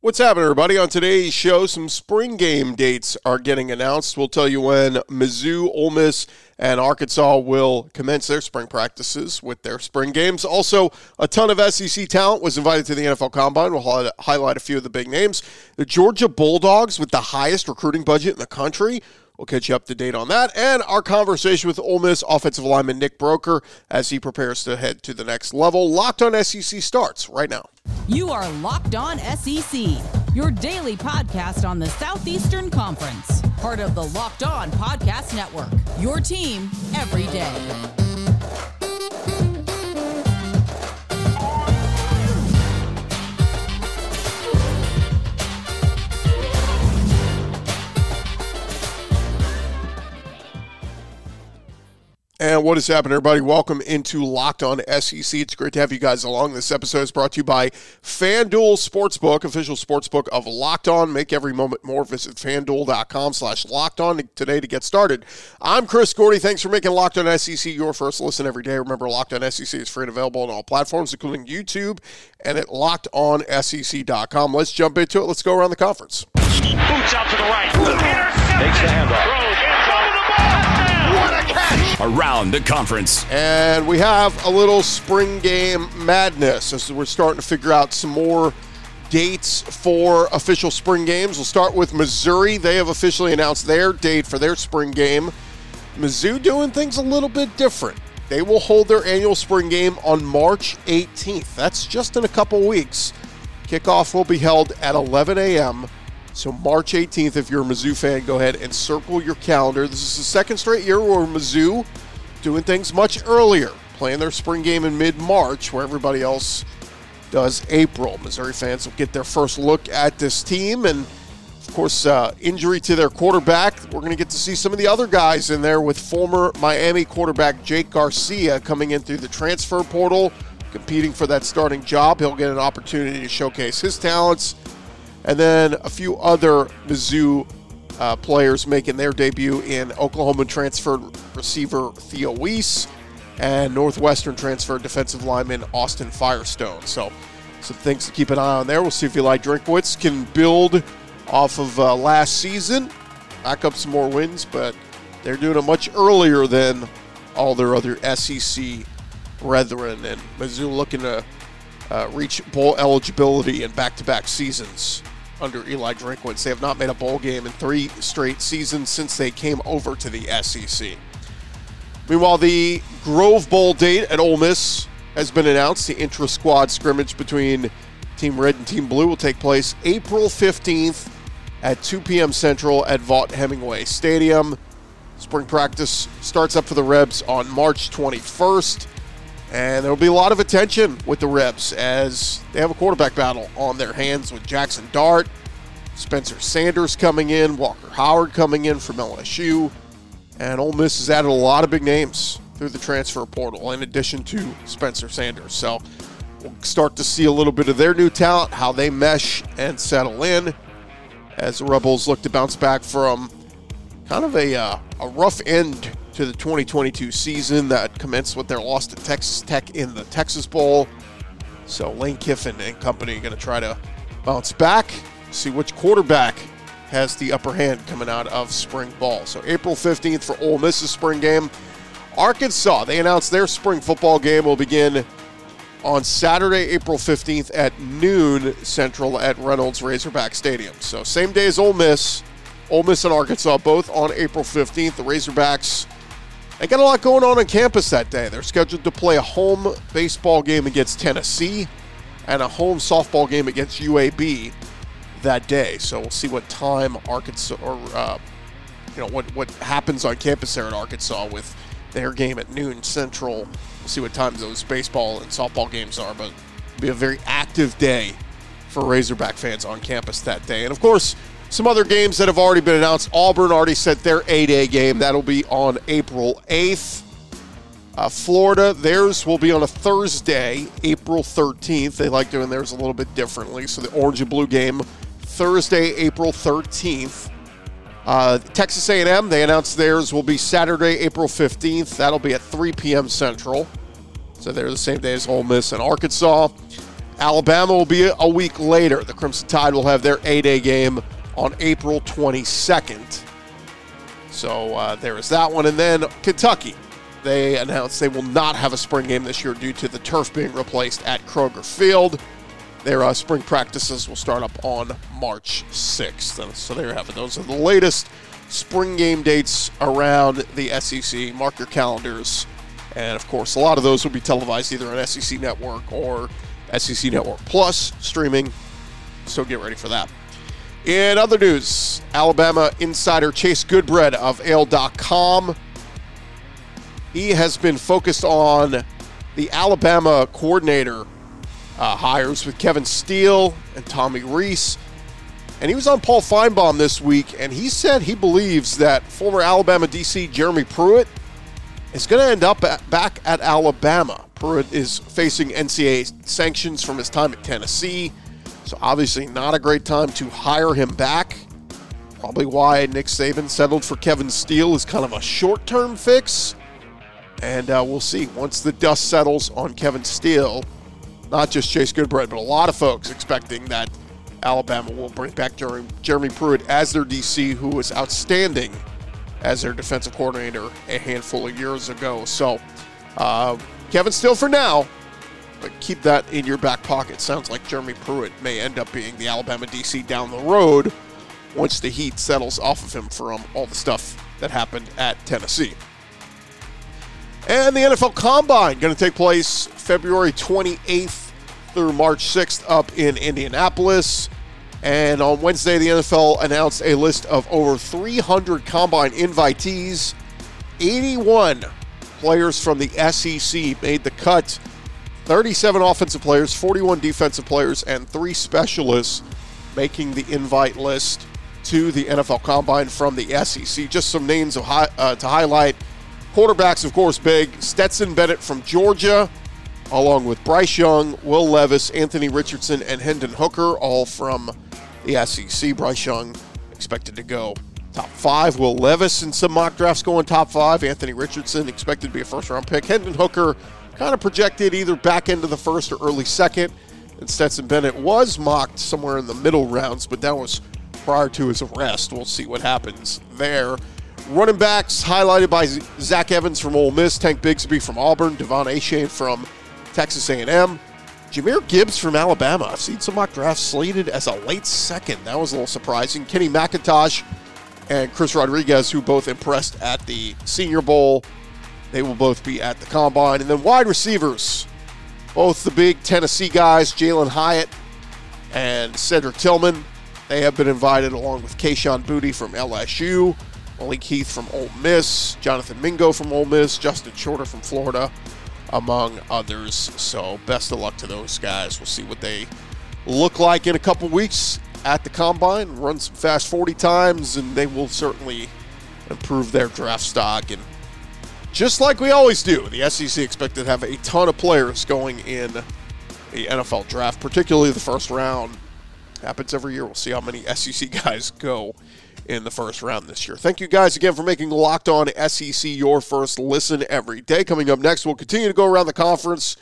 What's happening, everybody? On today's show, some spring game dates are getting announced. We'll tell you when Mizzou, Ole Miss, and Arkansas will commence their spring practices with their spring games. Also, a ton of SEC talent was invited to the NFL Combine. We'll highlight a few of the big names. The Georgia Bulldogs, with the highest recruiting budget in the country, We'll catch you up to date on that and our conversation with Ole Miss offensive lineman Nick Broeker as he prepares to head to the next level. Locked on SEC starts right now. You are Locked On SEC, your daily podcast on the Southeastern Conference, part of the Locked On Podcast Network. Your team every day. And what is happening, everybody? Welcome into Locked On SEC. It's great to have you guys along. This episode is brought to you by FanDuel Sportsbook, official sportsbook of Locked On. Make every moment more. Visit fanduel.com slash locked on today to get started. I'm Chris Gordy. Thanks for making Locked On SEC your first listen every day. Remember, Locked On SEC is free and available on all platforms, including YouTube and at lockedonsec.com. Let's jump into it. Let's go around the conference. Boots out to the right. Intercepted. Around the conference. And we have a little spring game madness as we're starting to figure out some more dates for official spring games. We'll start with Missouri. They have officially announced their date for their spring game. Mizzou doing things a little bit different. They will hold their annual spring game on March 18th. That's just in a couple weeks. Kickoff will be held at 11 a.m. So March 18th, if you're a Mizzou fan, go ahead and circle your calendar. This is the second straight year where Mizzou doing things much earlier, playing their spring game in mid-March, where everybody else does April. Missouri fans will get their first look at this team, and of course, uh, injury to their quarterback. We're going to get to see some of the other guys in there with former Miami quarterback Jake Garcia coming in through the transfer portal, competing for that starting job. He'll get an opportunity to showcase his talents and then a few other Mizzou uh, players making their debut in Oklahoma transferred receiver Theo Wease and Northwestern transferred defensive lineman Austin Firestone. So, some things to keep an eye on there. We'll see if Eli Drinkwitz can build off of uh, last season, back up some more wins, but they're doing it much earlier than all their other SEC brethren. And Mizzou looking to uh, reach bowl eligibility in back to back seasons under Eli Drinkwitz. They have not made a bowl game in three straight seasons since they came over to the SEC. Meanwhile, the Grove Bowl date at Ole Miss has been announced. The intra squad scrimmage between Team Red and Team Blue will take place April 15th at 2 p.m. Central at Vaught Hemingway Stadium. Spring practice starts up for the Rebs on March 21st. And there will be a lot of attention with the Rebs as they have a quarterback battle on their hands with Jackson Dart, Spencer Sanders coming in, Walker Howard coming in from LSU, and Ole Miss has added a lot of big names through the transfer portal in addition to Spencer Sanders. So we'll start to see a little bit of their new talent, how they mesh and settle in as the Rebels look to bounce back from kind of a, uh, a rough end to the 2022 season that commenced with their loss to Texas Tech in the Texas Bowl. So Lane Kiffin and company are going to try to bounce back, see which quarterback has the upper hand coming out of spring ball. So April 15th for Ole Miss's spring game. Arkansas, they announced their spring football game will begin on Saturday, April 15th at noon Central at Reynolds Razorback Stadium. So same day as Ole Miss. Ole Miss and Arkansas both on April 15th. The Razorbacks they got a lot going on on campus that day. They're scheduled to play a home baseball game against Tennessee and a home softball game against UAB that day. So we'll see what time Arkansas or uh, you know what what happens on campus there in Arkansas with their game at noon Central. We'll see what times those baseball and softball games are, but it'll be a very active day for Razorback fans on campus that day. And of course, some other games that have already been announced. Auburn already set their A Day game. That'll be on April 8th. Uh, Florida, theirs will be on a Thursday, April 13th. They like doing theirs a little bit differently. So the orange and blue game, Thursday, April 13th. Uh, Texas A&M, they announced theirs will be Saturday, April 15th. That'll be at 3 p.m. Central. So they're the same day as Ole Miss and Arkansas. Alabama will be a week later. The Crimson Tide will have their A Day game on April 22nd. So uh, there is that one. And then Kentucky. They announced they will not have a spring game this year due to the turf being replaced at Kroger Field. Their uh, spring practices will start up on March 6th. So there you have it. Those are the latest spring game dates around the SEC. Mark your calendars. And of course, a lot of those will be televised either on SEC Network or SEC Network Plus streaming. So get ready for that. In other news, Alabama insider Chase Goodbread of AL.com. He has been focused on the Alabama coordinator uh, hires with Kevin Steele and Tommy Rees. And he was on Paul Finebaum this week, and he said he believes that former Alabama DC Jeremy Pruitt is going to end up at, back at Alabama. Pruitt is facing NCAA sanctions from his time at Tennessee. So obviously not a great time to hire him back. Probably why Nick Saban settled for Kevin Steele is kind of a short-term fix. And uh, we'll see once the dust settles on Kevin Steele. Not just Chase Goodbread, but a lot of folks expecting that Alabama will bring back Jeremy Pruitt as their DC, who was outstanding as their defensive coordinator a handful of years ago. So, uh, Kevin Steele for now, but keep that in your back pocket. Sounds like Jeremy Pruitt may end up being the Alabama DC down the road once the heat settles off of him from all the stuff that happened at Tennessee. And the NFL Combine going to take place February 28th through March 6th up in Indianapolis. And on Wednesday, the NFL announced a list of over 300 combine invitees. 81 players from the SEC made the cut 37 offensive players, 41 defensive players, and three specialists making the invite list to the NFL Combine from the SEC. Just some names uh, to highlight. Quarterbacks, of course, big. Stetson Bennett from Georgia, along with Bryce Young, Will Levis, Anthony Richardson, and Hendon Hooker, all from the SEC. Bryce Young expected to go top five. Will Levis in some mock drafts going top five. Anthony Richardson expected to be a first round pick. Hendon Hooker kind of projected either back into the first or early second. And Stetson Bennett was mocked somewhere in the middle rounds, but that was prior to his arrest. We'll see what happens there. Running backs highlighted by Zach Evans from Ole Miss, Tank Bigsby from Auburn, De'Von Achane from Texas A&M, Jahmyr Gibbs from Alabama. I've seen some mock drafts slated as a late second. That was a little surprising. Kenny McIntosh and Chris Rodriguez, who both impressed at the Senior Bowl. They will both be at the combine. And then wide receivers, both the big Tennessee guys, Jalin Hyatt and Cedric Tillman. They have been invited along with Kayshon Boutte from LSU, Malik Heath from Ole Miss, Jonathan Mingo from Ole Miss, Justin Shorter from Florida, among others. So best of luck to those guys. We'll see what they look like in a couple weeks at the combine. Run some fast 40 times, and they will certainly improve their draft stock and just like we always do, the SEC expected to have a ton of players going in the NFL draft, particularly the first round. Happens every year. We'll see how many SEC guys go in the first round this year. Thank you guys again for making Locked On SEC your first listen every day. Coming up next, we'll continue to go around the conference.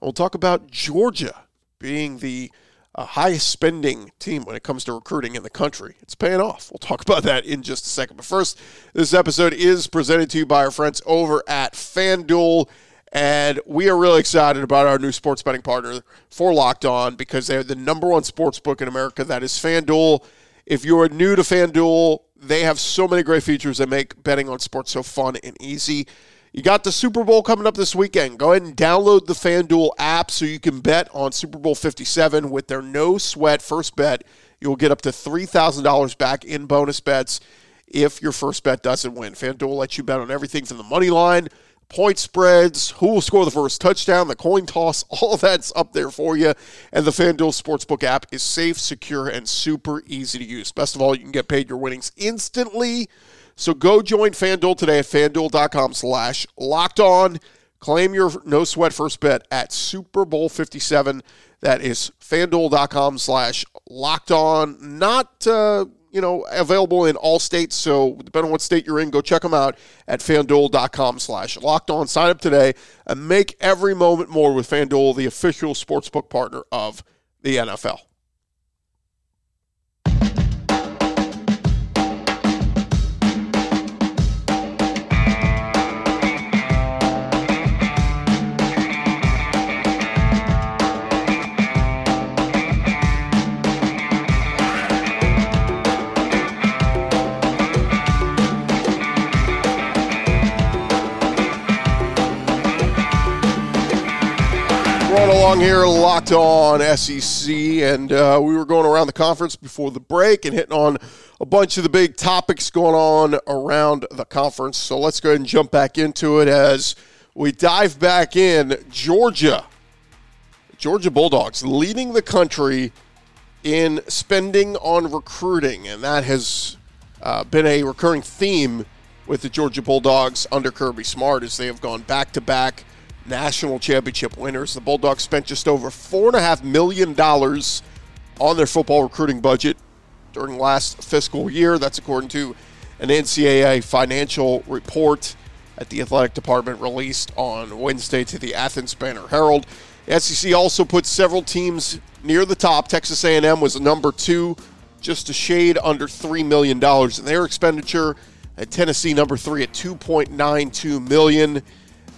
We'll talk about Georgia being the a high spending team when it comes to recruiting in the country. It's paying off. We'll talk about that in just a second. But first, this episode is presented to you by our friends over at FanDuel. And we are really excited about our new sports betting partner for Locked On because they're the number one sports book in America. That is FanDuel. If you're new to FanDuel, they have so many great features that make betting on sports so fun and easy. You got the Super Bowl coming up this weekend. Go ahead and download the FanDuel app so you can bet on Super Bowl 57 with their no sweat first bet. You'll get up to $3,000 back in bonus bets if your first bet doesn't win. FanDuel lets you bet on everything from the money line, point spreads, who will score the first touchdown, the coin toss, all that's up there for you. And the FanDuel Sportsbook app is safe, secure, and super easy to use. Best of all, you can get paid your winnings instantly so go join FanDuel today at fanduel.com slash locked on. Claim your no sweat first bet at Super Bowl 57. That is fanduel.com slash locked on. Not, uh, you know, available in all states. So depending on what state you're in, go check them out at fanduel.com slash locked on. Sign up today and make every moment more with FanDuel, the official sportsbook partner of the NFL. Along here, locked on SEC, and uh, we were going around the conference before the break and hitting on a bunch of the big topics going on around the conference. So let's go ahead and jump back into it as we dive back in. Georgia, Georgia Bulldogs leading the country in spending on recruiting, and that has uh, been a recurring theme with the Georgia Bulldogs under Kirby Smart as they have gone back to back national championship winners. The Bulldogs spent just over $4.5 million on their football recruiting budget during last fiscal year. That's according to an NCAA financial report at the athletic department released on Wednesday to the Athens Banner Herald. The SEC also put several teams near the top. Texas A&M was number two, just a shade under $3 million in their expenditure. At Tennessee, number three at $2.92 million.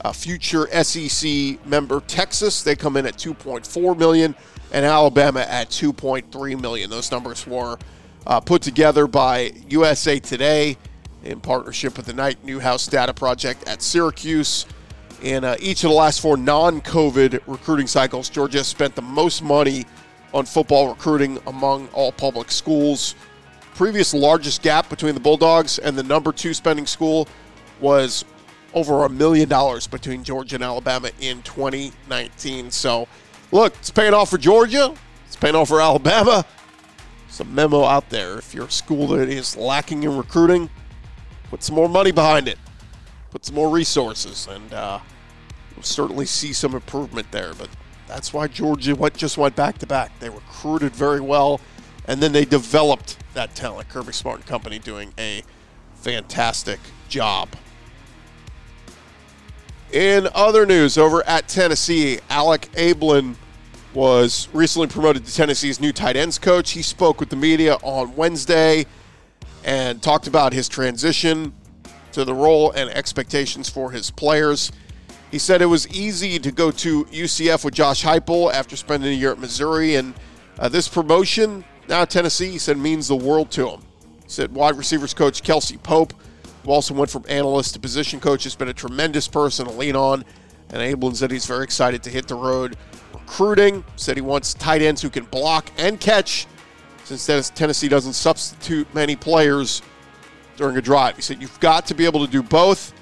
Uh, future SEC member Texas, they come in at 2.4 million, and Alabama at 2.3 million. Those numbers were uh, put together by USA Today in partnership with the Knight Newhouse Data Project at Syracuse. In uh, each of the last four non-COVID recruiting cycles, Georgia spent the most money on football recruiting among all public schools. Previous largest gap between the Bulldogs and the number two spending school was over a million dollars between Georgia and Alabama in 2019. So, look, it's paying off for Georgia. It's paying off for Alabama. Some memo out there. If you're a school that is lacking in recruiting, put some more money behind it. Put some more resources, and uh, you'll certainly see some improvement there. But that's why Georgia what just went back to back. They recruited very well, and then they developed that talent. Kirby Smart and Company doing a fantastic job. In other news, over at Tennessee, Alec Abeln was recently promoted to Tennessee's new tight ends coach. He spoke with the media on Wednesday and talked about his transition to the role and expectations for his players. He said it was easy to go to UCF with Josh Heupel after spending a year at Missouri, and uh, this promotion now Tennessee, he said, means the world to him. He said wide receivers coach Kelsey Pope who also went from analyst to position coach, has been a tremendous person to lean on. And Abeln said he's very excited to hit the road recruiting. Said he wants tight ends who can block and catch, since Tennessee doesn't substitute many players during a drive. He said you've got to be able to do both.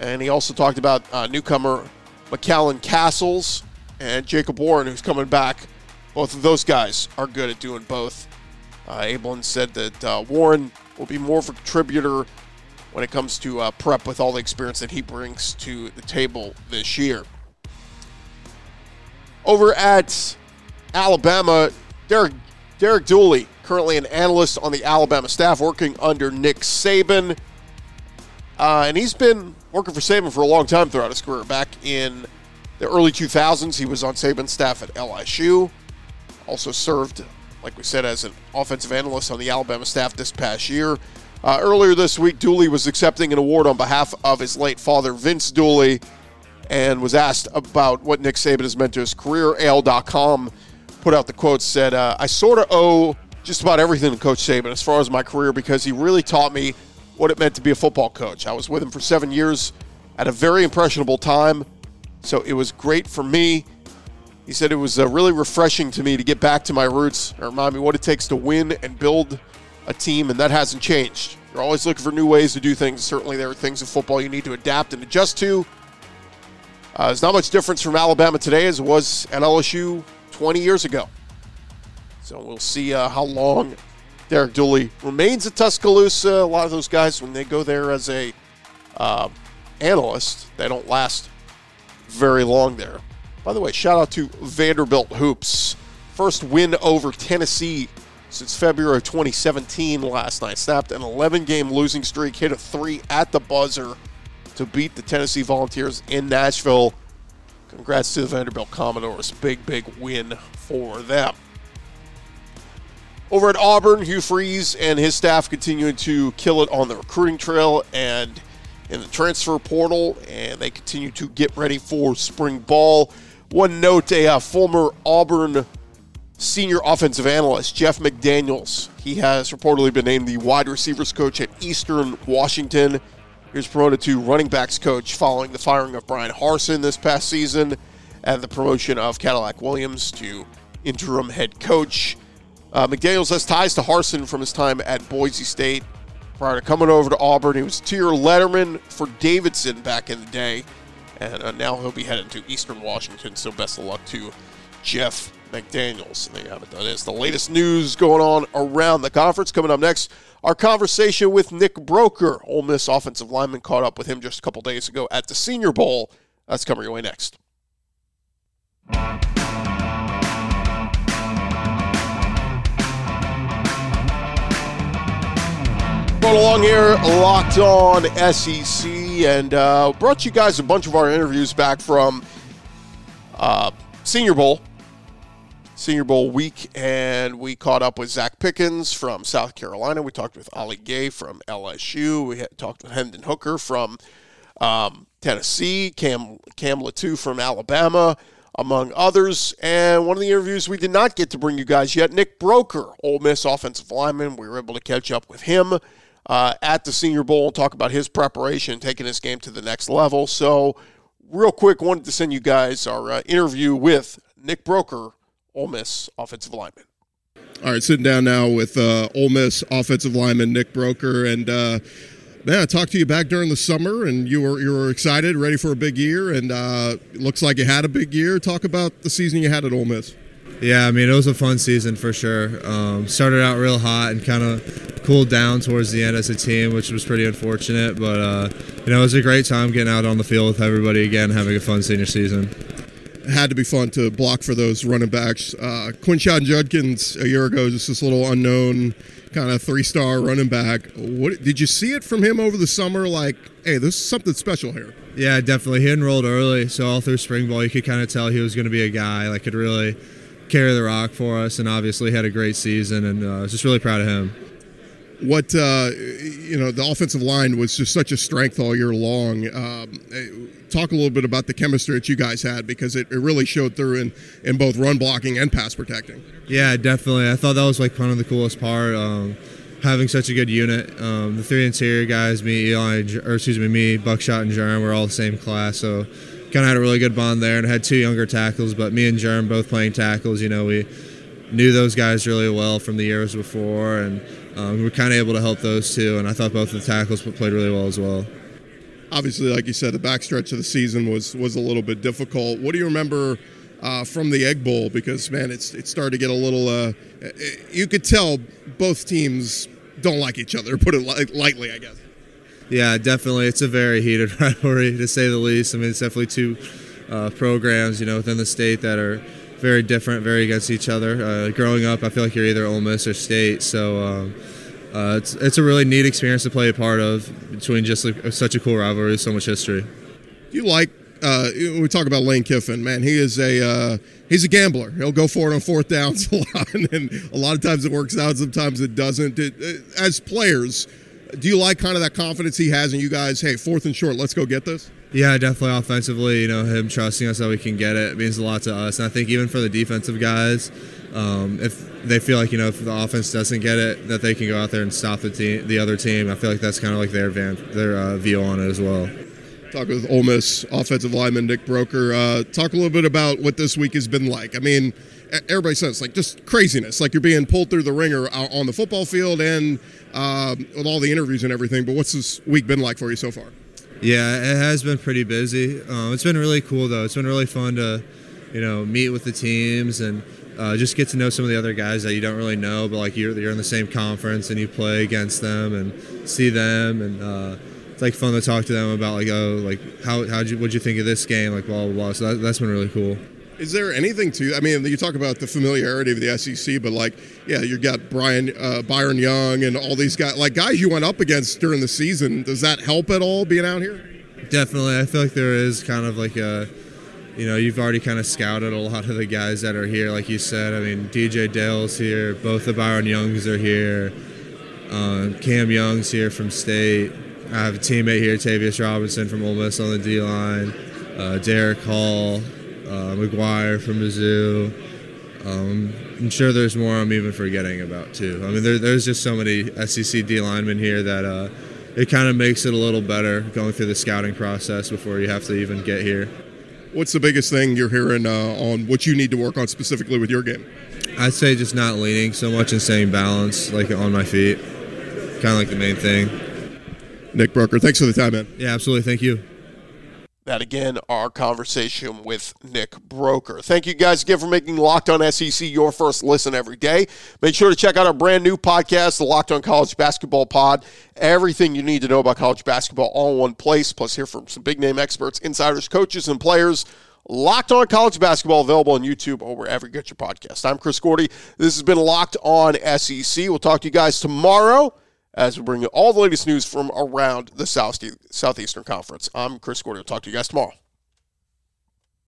And he also talked about uh, newcomer McCallan Castles and Jacob Warren, who's coming back. Both of those guys are good at doing both. Uh, Abeln said that uh, Warren will be more of a contributor when it comes to uh, prep with all the experience that he brings to the table this year. Over at Alabama, Derek, Derek Dooley, currently an analyst on the Alabama staff, working under Nick Saban. Uh, and he's been working for Saban for a long time throughout his career. Back in the early 2000s, he was on Saban's staff at LSU. Also served, like we said, as an offensive analyst on the Alabama staff this past year. Uh, earlier this week, Dooley was accepting an award on behalf of his late father, Vince Dooley, and was asked about what Nick Saban has meant to his career. AL.com put out the quote, said, uh, I sort of owe just about everything to Coach Saban as far as my career because he really taught me what it meant to be a football coach. I was with him for seven years at a very impressionable time, so it was great for me. He said it was uh, really refreshing to me to get back to my roots and remind me what it takes to win and build – a team, and that hasn't changed. You're always looking for new ways to do things. Certainly, there are things in football you need to adapt and adjust to. Uh, there's not much difference from Alabama today as it was at LSU 20 years ago. So we'll see uh, how long Derek Dooley remains at Tuscaloosa. A lot of those guys, when they go there as a uh, analyst, they don't last very long there. By the way, shout out to Vanderbilt Hoops. First win over Tennessee since February of 2017 last night. Snapped an 11 game losing streak, hit a three at the buzzer to beat the Tennessee Volunteers in Nashville. Congrats to the Vanderbilt Commodores. Big, big win for them. Over at Auburn, Hugh Freeze and his staff continuing to kill it on the recruiting trail and in the transfer portal, and they continue to get ready for spring ball. One note a uh, former Auburn senior offensive analyst, Jeff McDaniels, he has reportedly been named the wide receivers coach at Eastern Washington. He was promoted to running backs coach following the firing of Bryan Harsin this past season and the promotion of Cadillac Williams to interim head coach. Uh, McDaniels has ties to Harson from his time at Boise State. Prior to coming over to Auburn, he was tier letterman for Davidson back in the day, and uh, now he'll be heading to Eastern Washington. So best of luck to Jeff McDaniels. And there you have it. Is the latest news going on around the conference. Coming up next, our conversation with Nick Broeker. Ole Miss offensive lineman, caught up with him just a couple days ago at the Senior Bowl. That's coming your way next. Going along here, locked on SEC, and uh, brought you guys a bunch of our interviews back from uh, Senior Bowl, Senior Bowl week, and we caught up with Zacch Pickens from South Carolina. We talked with Ali Gaye from LSU. We had talked with Hendon Hooker from um, Tennessee, Cam Cam Latu from Alabama, among others. And one of the interviews we did not get to bring you guys yet, Nick Broeker, Ole Miss offensive lineman. We were able to catch up with him uh, at the Senior Bowl and talk about his preparation, taking his game to the next level. So, real quick, wanted to send you guys our uh, interview with Nick Broeker, Ole Miss offensive lineman. All right, sitting down now with uh, Ole Miss offensive lineman Nick Broeker, and uh, man, I talked to you back during the summer, and you were you were excited, ready for a big year, and uh, looks like you had a big year. Talk about the season you had at Ole Miss. Yeah, I mean it was a fun season for sure. Um, started out real hot and kind of cooled down towards the end as a team, which was pretty unfortunate. But uh, you know it was a great time getting out on the field with everybody again, having a fun senior season. Had to be fun to block for those running backs. Uh, Quinshon Judkins a year ago, just this little unknown kind of three-star running back. What did you see it from him over the summer? Like, hey, there's something special here. Yeah, definitely. He enrolled early, so all through spring ball, you could kind of tell he was going to be a guy like could really carry the rock for us, and obviously had a great season, and uh, just really proud of him. What uh, you know, the offensive line was just such a strength all year long. Um, talk a little bit about the chemistry that you guys had because it, it really showed through in, in both run blocking and pass protecting. Yeah, definitely. I thought that was like kind of the coolest part. Um, having such a good unit. Um, the three interior guys, me, Eli, or excuse me, me, Buckshot, and Jerm, were all the same class, so kind of had a really good bond there. And had two younger tackles, but me and Jerm both playing tackles. You know, we knew those guys really well from the years before, and um, we were kind of able to help those two. And I thought both of the tackles played really well as well. Obviously, like you said, the backstretch of the season was was a little bit difficult. What do you remember? Uh, from the Egg Bowl because man, it's it started to get a little. Uh, you could tell both teams don't like each other. Put it li- lightly, I guess. Yeah, definitely. It's a very heated rivalry to say the least. I mean, it's definitely two uh, programs, you know, within the state that are very different, very against each other. Uh, growing up, I feel like you're either Ole Miss or State, so. Um, uh, it's, it's a really neat experience to play a part of between just such a cool rivalry, so much history. You like uh, we talk about Lane Kiffin, man. He is a uh, he's a gambler. He'll go for it on fourth downs a lot, and a lot of times it works out. Sometimes it doesn't. It, uh, as players, do you like kind of that confidence he has in you guys? Hey, fourth and short, let's go get this. Yeah, definitely offensively. You know, him trusting us that we can get it, means a lot to us. And I think even for the defensive guys, um, if they feel like you know if the offense doesn't get it, that they can go out there and stop the team, the other team. I feel like that's kind of like their van, their uh, view on it as well. Talk with Ole Miss offensive lineman Nick Broeker. Uh, talk a little bit about what this week has been like. I mean, everybody says like just craziness, like you're being pulled through the ringer on the football field and um, with all the interviews and everything. But what's this week been like for you so far? Yeah, it has been pretty busy. Um, it's been really cool though. It's been really fun to, you know, meet with the teams and uh, just get to know some of the other guys that you don't really know, but like you're you're in the same conference and you play against them and see them and. Uh, it's like fun to talk to them about like oh like how how you what'd you think of this game like blah blah blah so that, that's been really cool Is there anything to? I mean, you talk about the familiarity of the SEC, but like, yeah, you got Brian uh, Byron Young and all these guys, like guys you went up against during the season. Does that help at all being out here? Definitely, I feel like there is kind of like a, you know, you've already kind of scouted a lot of the guys that are here, like you said. I mean, DJ Dale's here, both the Byron Youngs are here, uh, Cam Young's here from State. I have a teammate here, Tavius Robinson from Ole Miss on the D line, uh, Derick Hall, uh, McGuire from Mizzou. Um, I'm sure there's more I'm even forgetting about too. I mean, there, there's just so many SEC D linemen here that uh, it kind of makes it a little better going through the scouting process before you have to even get here. What's the biggest thing you're hearing uh, on what you need to work on specifically with your game? I'd say just not leaning so much and staying balanced, like on my feet. Kind of like the main thing. Nick Broeker, thanks for the time, man. Yeah, absolutely. Thank you. That again, our conversation with Nick Broeker. Thank you guys again for making Locked On SEC your first listen every day. Make sure to check out our brand new podcast, the Locked On College Basketball Pod. Everything you need to know about college basketball all in one place, plus hear from some big name experts, insiders, coaches, and players. Locked On College Basketball available on YouTube or wherever you get your podcast. I'm Chris Gordy. This has been Locked On SEC. We'll talk to you guys tomorrow as we bring you all the latest news from around the South Southeastern Conference. I'm Chris Gordon. We'll talk to you guys tomorrow.